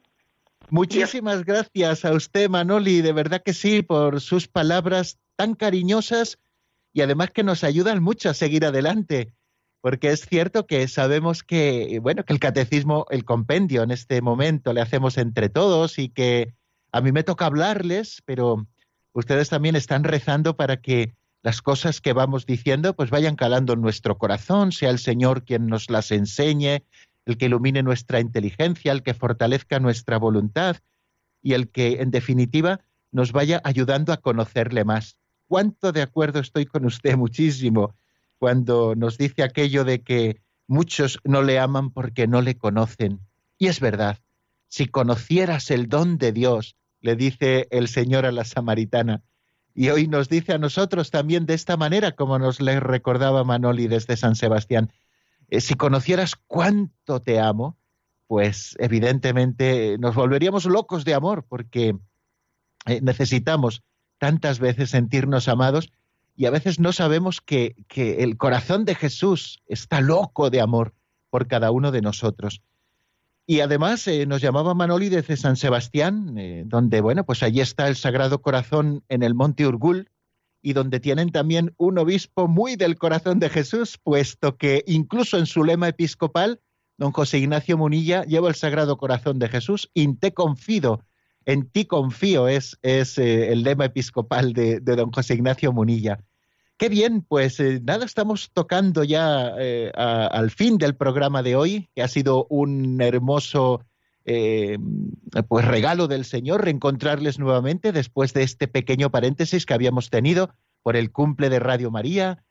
Muchísimas gracias a usted, Manoli, de verdad que sí, por sus palabras tan cariñosas y además que nos ayudan mucho a seguir adelante, porque es cierto que sabemos que, bueno, que el catecismo, el compendio en este momento le hacemos entre todos y que a mí me toca hablarles, pero ustedes también están rezando para que las cosas que vamos diciendo pues vayan calando en nuestro corazón, sea el Señor quien nos las enseñe, el que ilumine nuestra inteligencia, el que fortalezca nuestra voluntad y el que, en definitiva, nos vaya ayudando a conocerle más. ¿Cuánto de acuerdo estoy con usted? (laughs) Muchísimo. Cuando nos dice aquello de que muchos no le aman porque no le conocen. Y es verdad. Si conocieras el don de Dios, le dice el Señor a la samaritana, y hoy nos dice a nosotros también de esta manera, como nos le recordaba Manoli desde San Sebastián, eh, si conocieras cuánto te amo, pues evidentemente nos volveríamos locos de amor porque eh, necesitamos tantas veces sentirnos amados y a veces no sabemos que, el corazón de Jesús está loco de amor por cada uno de nosotros. Y además eh, nos llamaba Manoli desde San Sebastián, donde, bueno, pues allí está el Sagrado Corazón en el Monte Urgul, y donde tienen también un obispo muy del corazón de Jesús, puesto que incluso en su lema episcopal, don José Ignacio Munilla lleva el Sagrado Corazón de Jesús, in te confido, en ti confío, es, es eh, el lema episcopal de, don José Ignacio Munilla. Qué bien, pues eh, nada, estamos tocando ya al fin del programa de hoy, que ha sido un hermoso pues regalo del Señor reencontrarles nuevamente después de este pequeño paréntesis que habíamos tenido por el cumple de Radio María,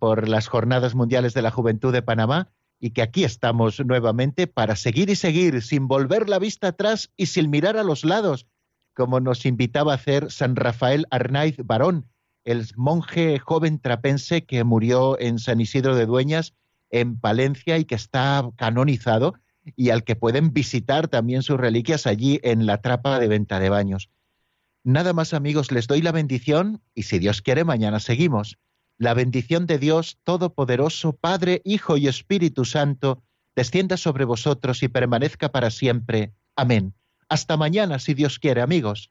por las Jornadas Mundiales de la Juventud de Panamá y que aquí estamos nuevamente para seguir y seguir sin volver la vista atrás y sin mirar a los lados, como nos invitaba a hacer San Rafael Arnaiz Barón, el monje joven trapense que murió en San Isidro de Dueñas, en Palencia, y que está canonizado y al que pueden visitar también sus reliquias allí en la trapa de venta de baños. Nada más amigos, les doy la bendición y si Dios quiere mañana seguimos. La bendición de Dios Todopoderoso, Padre, Hijo y Espíritu Santo, descienda sobre vosotros y permanezca para siempre. Amén. Hasta mañana, si Dios quiere, amigos.